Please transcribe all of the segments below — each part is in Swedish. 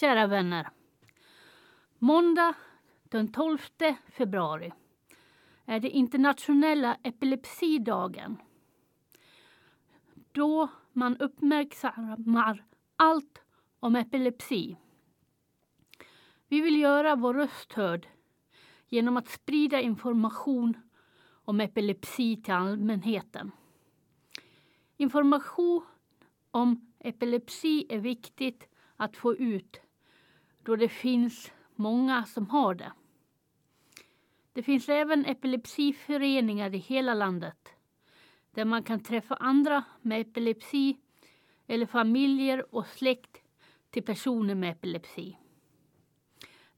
Kära vänner. Måndag den 12 februari är det internationella epilepsidagen. Då man uppmärksammar allt om epilepsi. Vi vill göra vår röst hörd genom att sprida information om epilepsi till allmänheten. Information om epilepsi är viktigt att få ut då det finns många som har det. Det finns även epilepsiföreningar i hela landet där man kan träffa andra med epilepsi eller familjer och släkt till personer med epilepsi.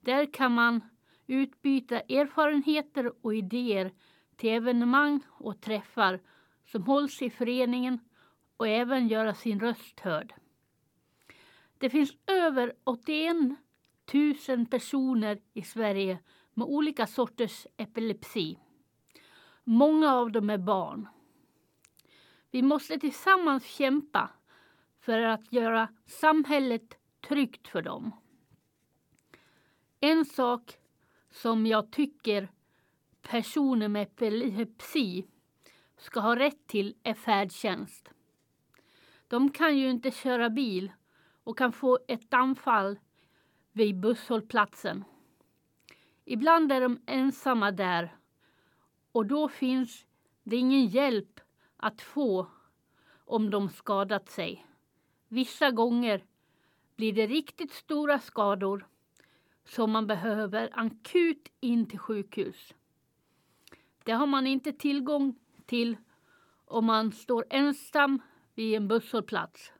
Där kan man utbyta erfarenheter och idéer till evenemang och träffar som hålls i föreningen och även göra sin röst hörd. Det finns över 81 tusen personer i Sverige med olika sorters epilepsi. Många av dem är barn. Vi måste tillsammans kämpa för att göra samhället tryggt för dem. En sak som jag tycker personer med epilepsi ska ha rätt till är färdtjänst. De kan ju inte köra bil och kan få ett anfall vid busshållplatsen. Ibland är de ensamma där och då finns det ingen hjälp att få om de skadat sig. Vissa gånger blir det riktigt stora skador som man behöver akut in till sjukhus. Det har man inte tillgång till om man står ensam vid en busshållplats.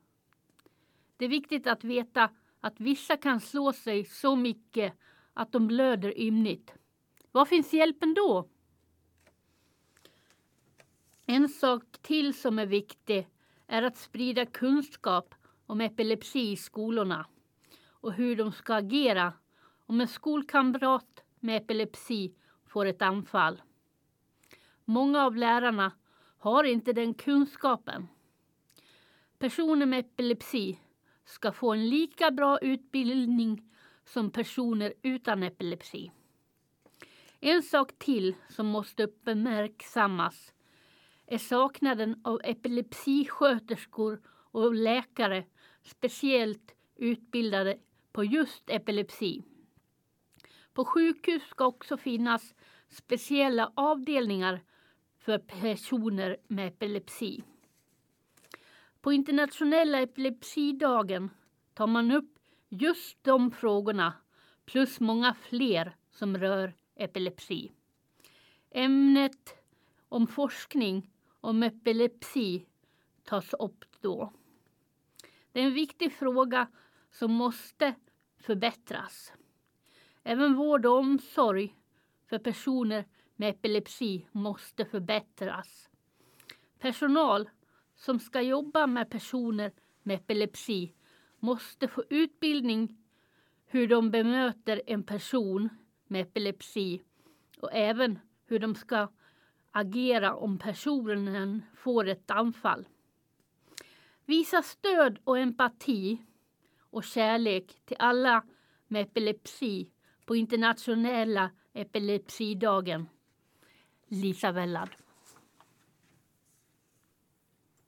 Det är viktigt att veta att vissa kan slå sig så mycket att de blöder ymnigt. Var finns hjälpen då? En sak till som är viktig är att sprida kunskap om epilepsi i skolorna och hur de ska agera om en skolkamrat med epilepsi får ett anfall. Många av lärarna har inte den kunskapen. Personer med epilepsi ska få en lika bra utbildning som personer utan epilepsi. En sak till som måste uppmärksammas är saknaden av epilepsisköterskor och läkare speciellt utbildade på just epilepsi. På sjukhus ska också finnas speciella avdelningar för personer med epilepsi. På internationella epilepsidagen tar man upp just de frågorna plus många fler som rör epilepsi. Ämnet om forskning om epilepsi tas upp då. Det är en viktig fråga som måste förbättras. Även vård och omsorg för personer med epilepsi måste förbättras. Personal som ska jobba med personer med epilepsi måste få utbildning hur de bemöter en person med epilepsi och även hur de ska agera om personen får ett anfall. Visa stöd och empati och kärlek till alla med epilepsi på internationella epilepsidagen. Lisa Wellad.